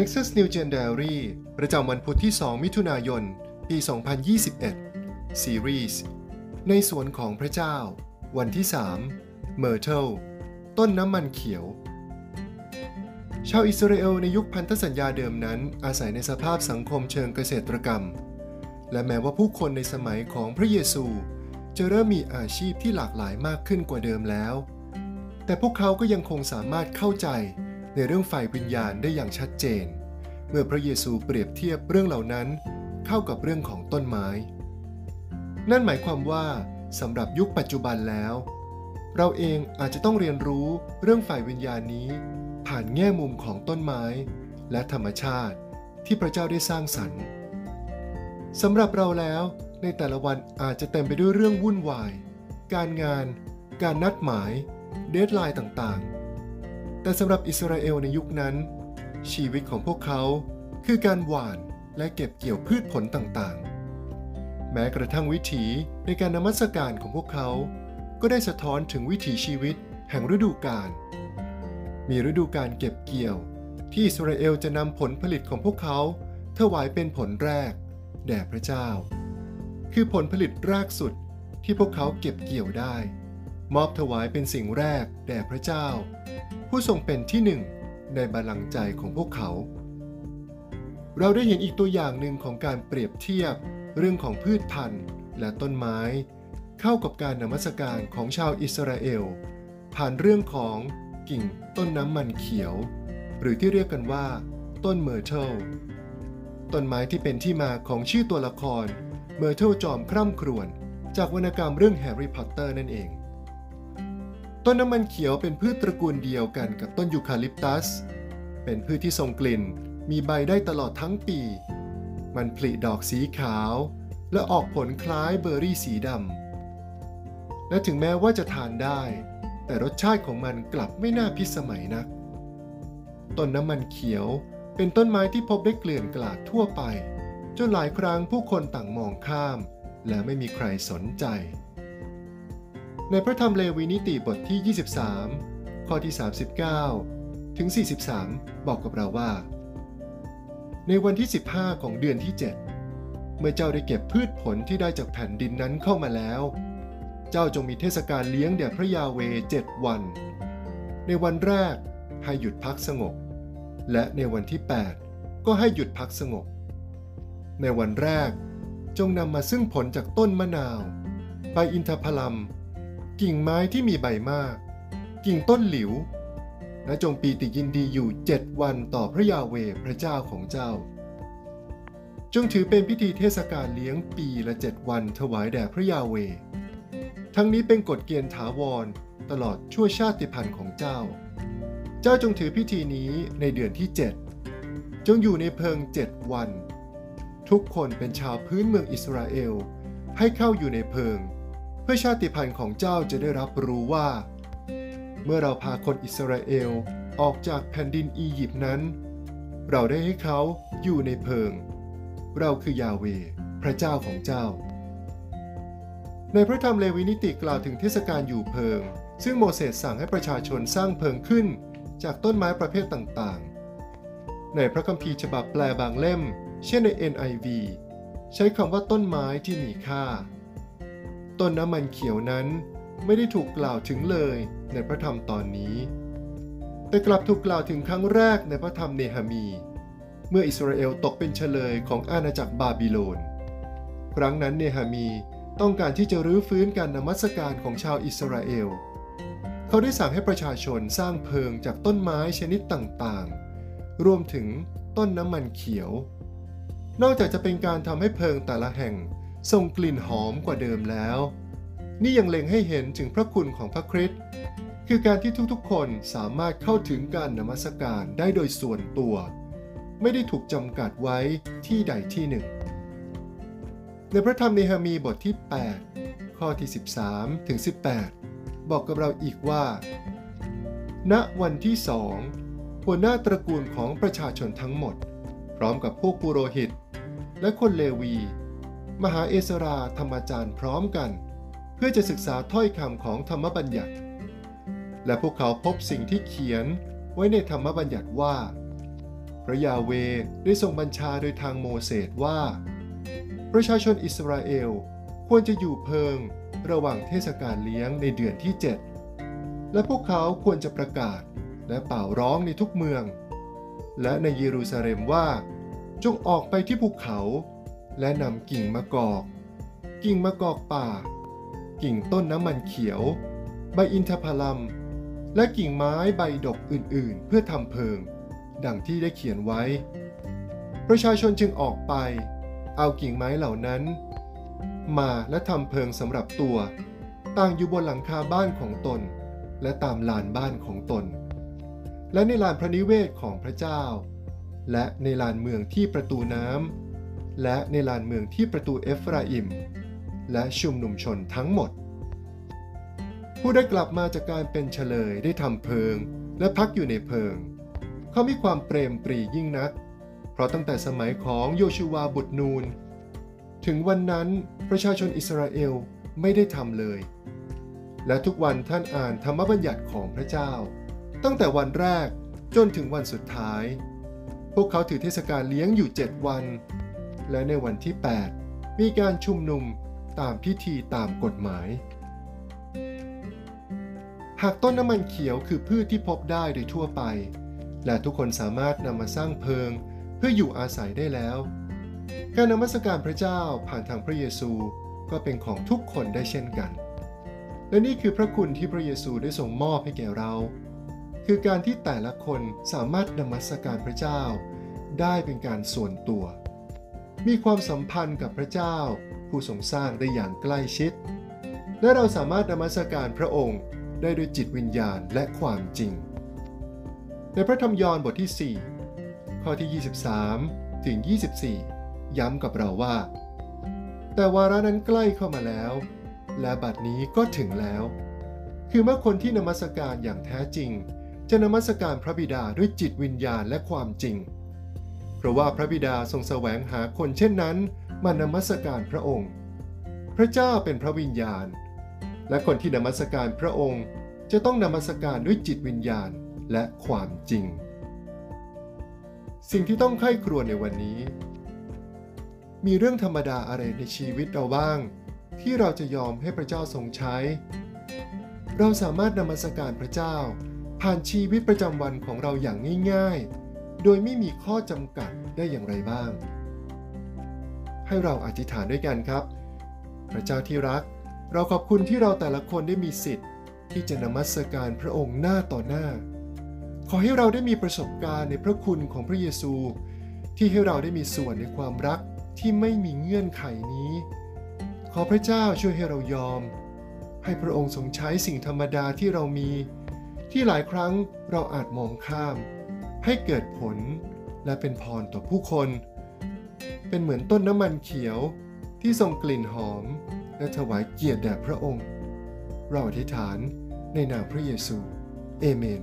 Nexus New Gen Diary ประจำวันพุธที่ 2 มิถุนายน ปี 2021 Series ในสวนของพระเจ้า วันที่ 3 Myrtle ต้นน้ำมันเขียว ชาวอิสราเอลในยุคพันธสัญญาเดิมนั้น อาศัยในสภาพสังคมเชิงเกษตรกรรม และแม้ว่าผู้คนในสมัยของพระเยซู จะเริ่มมีอาชีพที่หลากหลายมากขึ้นกว่าเดิมแล้ว แต่พวกเขาก็ยังคงสามารถเข้าใจ ในเรื่องฝ่ายวิญญาณได้อย่างชัดเจน เมื่อพระเยซูเปรียบเทียบเรื่องเหล่านั้นเข้ากับเรื่องของต้นไม้ นั่นหมายความว่าสำหรับยุคปัจจุบันแล้ว เราเองอาจจะต้องเรียนรู้เรื่องฝ่ายวิญญาณนี้ ผ่านแง่มุมของต้นไม้ และธรรมชาติที่พระเจ้าได้สร้างสรรค์สำหรับเราแล้วในแต่ละวันอาจจะเต็มไปด้วยเรื่องวุ่นวาย การงาน การนัดหมาย deadline ต่างๆ แต่สำหรับอิสราเอลในยุคนั้น ชีวิตของพวกเขาคือการหว่านและเก็บเกี่ยวพืชผลต่างๆ แม้กระทั่งวิถีในการนมัสการของพวกเขา ก็ได้สะท้อนถึงวิถีชีวิตแห่งฤดูกาล มีฤดูการเก็บเกี่ยว ที่อิสราเอลจะนำผลผลิตของพวกเขาถวายเป็นผลแรก แด่พระเจ้า คือผลผลิตแรกสุดที่พวกเขาเก็บเกี่ยวได้ มอบถวายเป็นสิ่งแรกแด่พระเจ้า ผู้ทรงเป็นที่หนึ่งในบัลลังก์ใจของพวกเขา เราได้เห็นอีกตัวอย่างหนึ่งของการเปรียบเทียบเรื่องของพืชพันธุ์และต้นไม้ เข้ากับการนมัสการของชาวอิสราเอล ผ่านเรื่องของกิ่งต้นน้ำมันเขียว หรือที่เรียกกันว่า ต้น myrtle ต้นไม้ที่เป็นที่มาของชื่อตัวละคร Myrtle จอมคร่ำครวญจากวรรณกรรมเรื่องแฮร์รี่พอตเตอร์นั่นเอง ต้นน้ำมันเขียวเป็นพืชตระกูลเดียวกันกับต้นยูคาลิปตัส เป็นพืชที่ทรงกลิ่น มีใบได้ตลอดทั้งปี มันผลิดอกสีขาว และออกผลคล้ายเบอร์รี่สีดำ และถึงแม้ว่าจะทานได้ แต่รสชาติของมันกลับไม่น่าพิสมัยนัก ต้นน้ำมันเขียวเป็นต้นไม้ที่พบได้เกลื่อนกลาดทั่วไป จนหลายครั้งผู้คนต่างมองข้าม และไม่มีใครสนใจ ในพระธรรมเลวีนิติบทที่ 23 ข้อที่ 39 ถึง 43 บอกกับเราว่า ในวันที่ 15 ของเดือนที่ 7 เมื่อเจ้าได้เก็บพืชผลที่ได้จากแผ่นดินนั้นเข้ามาแล้ว เจ้าจงมีเทศกาลเลี้ยงแด่พระยาเวเจ็ดวัน ในวันแรกให้หยุดพักสงบ และในวันที่ 8 ก็ให้หยุดพักสงบ ในวันแรกจงนำมาซึ่งผลจากต้นมะนาว ใบอินทผลัม กิ่งไม้ที่มีใบมาก กิ่งต้นหลิว และจงปีติยินดีอยู่เจ็ดวันต่อพระยาเวพระเจ้าของเจ้า จงถือเป็นพิธีเทศกาลเลี้ยงปีละเจ็ดวันถวายแด่พระยาเว ทั้งนี้เป็นกฎเกณฑ์ถาวรตลอดชั่วชาติพันธุ์ของเจ้า เจ้าจงถือพิธีนี้ในเดือนที่7จงอยู่ในเพิงเจ็ดวัน ทุกคนเป็นชาวพื้นเมืองอิสราเอลให้เข้าอยู่ในเพิง พื่อชาติพันธุ์ของเจ้าจะได้รับรู้ว่า เมื่อเราพาคนอิสราเอลออกจากแผ่นดินอียิปต์นั้น เราได้ให้เขาอยู่ในเพิง เราคือยาเว พระเจ้าของเจ้า ในพระธรรมเลวีนิติกล่าวถึงเทศกาลอยู่เพิง ซึ่งโมเสสสั่งให้ประชาชนสร้างเพิงขึ้นจากต้นไม้ประเภทต่างๆ ในพระคัมภีร์ฉบับแปลบางเล่ม เช่นใน NIV ใช้คำว่าต้นไม้ที่มีค่า ต้นน้ำมันเขียวนั้น ไม่ได้ถูกกล่าวถึงเลยในพระธรรมตอนนี้ แต่กลับถูกกล่าวถึงครั้งแรกในพระธรรมเนหามี เมื่ออิสราเอลตกเป็นเฉลยของอาณาจักรบาบิโลน ครั้งนั้นเนหามีต้องการที่จะรื้อฟื้นการนมัสการของชาวอิสราเอล เขาได้สั่งให้ประชาชนสร้างเพิงจากต้นไม้ชนิดต่างๆ รวมถึงต้นน้ำมันเขียว นอกจากจะเป็นการทำให้เพิงแต่ละแห่ง ส่งกลิ่นหอมกว่าเดิมแล้ว นี่ยังเล็งให้เห็นถึงพระคุณของพระคริสต์คือการที่ทุกๆ คนสามารถเข้าถึงการนมัสการได้โดยส่วนตัว ไม่ได้ถูกจำกัดไว้ที่ใดที่หนึ่ง ในพระธรรมเนหมีบทที่ 8 ข้อที่ 13 ถึง 18 บอกกับเราอีกว่า ณวันที่สองหัวหน้าตระกูลของประชาชนทั้งหมด พร้อมกับพวกปุโรหิต และคนเลวี มหาเอสราธรรมจารย์พร้อมกัน เพื่อจะศึกษาถ้อยคำของธรรมบัญญัติ และพวกเขาพบสิ่งที่เขียนไว้ในธรรมบัญญัติว่าพพระยาเวได้ทรงบัญชาโดยทางโมเสสว่า ประชาชนอิสราเอลควรจะอยู่เพิงระหว่างเทศกาลเลี้ยงในเดือนที่ 7 และพวกเขาควรจะประกาศและเป่าร้องในทุกเมือง และในเยรูซาเล็มว่า จงออกไปที่ภูเขา และนำกิ่งมะกอก กิ่งมะกอกป่า กิ่งต้นน้ำมันเขียว ใบอินทผลัม และกิ่งไม้ใบดกอื่นๆ เพื่อทำเพิง ดังที่ได้เขียนไว้ ประชาชนจึงออกไป เอากิ่งไม้เหล่านั้น มาและทำเพิงสำหรับตัว ต่างอยู่บนหลังคาบ้านของตน และตามลานบ้านของตน และในลานพระนิเวศของพระเจ้า และในลานเมืองที่ประตูน้ำ และในลานเมืองที่ประตูเอฟราอิม และชุมนุมชนทั้งหมด ผู้ได้กลับมาจากการเป็นเฉลยได้ทำเพิง และพักอยู่ในเพิง เขามีความเปรมปรียิ่งนัก เพราะตั้งแต่สมัยของโยชูวาบุตรนูน ถึงวันนั้นประชาชนอิสราเอลไม่ได้ทำเลย และทุกวันท่านอ่านธรรมบัญญัติของพระเจ้า ตั้งแต่วันแรกจนถึงวันสุดท้าย พวกเขาถือเทศกาลเลี้ยงอยู่เจ็ดวัน และในวันที่ 8 มีการชุมนุมตามพิธีตามกฎหมาย หากต้นน้ำมันเขียวคือพืชที่พบได้โดยทั่วไป และทุกคนสามารถนำมาสร้างเพิง เพื่ออยู่อาศัยได้แล้ว การนมัสการพระเจ้าผ่านทางพระเยซูก็เป็นของทุกคนได้เช่นกัน และนี่คือพระคุณที่พระเยซูได้ทรงมอบให้แก่เรา คือการที่แต่ละคนสามารถนมัสการพระเจ้า ได้เป็นการส่วนตัว มีความสัมพันธ์กับพระเจ้า ผู้ทรงสร้างได้อย่างใกล้ชิด และเราสามารถนมัสการพระองค์ได้โดยจิตวิญญาณและความจริง ในพระธรรมยอห์นบทที่ 4 ข้อที่ 23 ถึง 24 ย้ำกับเราว่า แต่วาระนั้นใกล้เข้ามาแล้ว และบัดนี้ก็ถึงแล้ว คือเมื่อคนที่นมัสการอย่างแท้จริง จะนมัสการพระบิดาด้วยจิตวิญญาณและความจริง เพราะว่าพระบิดาทรงแสวงหาคนเช่นนั้นมานมัสการพระองค์ พระเจ้าเป็นพระวิญญาณ และคนที่นมัสการพระองค์จะต้องนมัสการด้วยจิตวิญญาณและความจริง สิ่งที่ต้องไข้ครวญในวันนี้ มีเรื่องธรรมดาอะไรในชีวิตเราบ้าง ที่เราจะยอมให้พระเจ้าทรงใช้ เราสามารถนมัสการพระเจ้า ผ่านชีวิตประจำวันของเราอย่างง่ายๆ โดยไม่มีข้อจำกัดได้อย่างไรบ้าง ให้เราอธิษฐานด้วยกันครับ พระเจ้าที่รัก เราขอบคุณที่เราแต่ละคนได้มีสิทธิ์ ที่จะนมัสการพระองค์หน้าต่อหน้า ขอให้เราได้มีประสบการณ์ในพระคุณของพระเยซู ที่ให้เราได้มีส่วนในความรักที่ไม่มีเงื่อนไขนี้ ขอพระเจ้าช่วยให้เรายอม ให้พระองค์ทรงใช้สิ่งธรรมดาที่เรามี ที่หลายครั้งเราอาจมองข้าม ให้เกิดผลและเป็นพรต่อผู้คน เป็นเหมือนต้นน้ำมันเขียวที่ส่งกลิ่นหอม และถวายเกียรติแด่พระองค์ เราอธิษฐานในนามพระเยซู เอเมน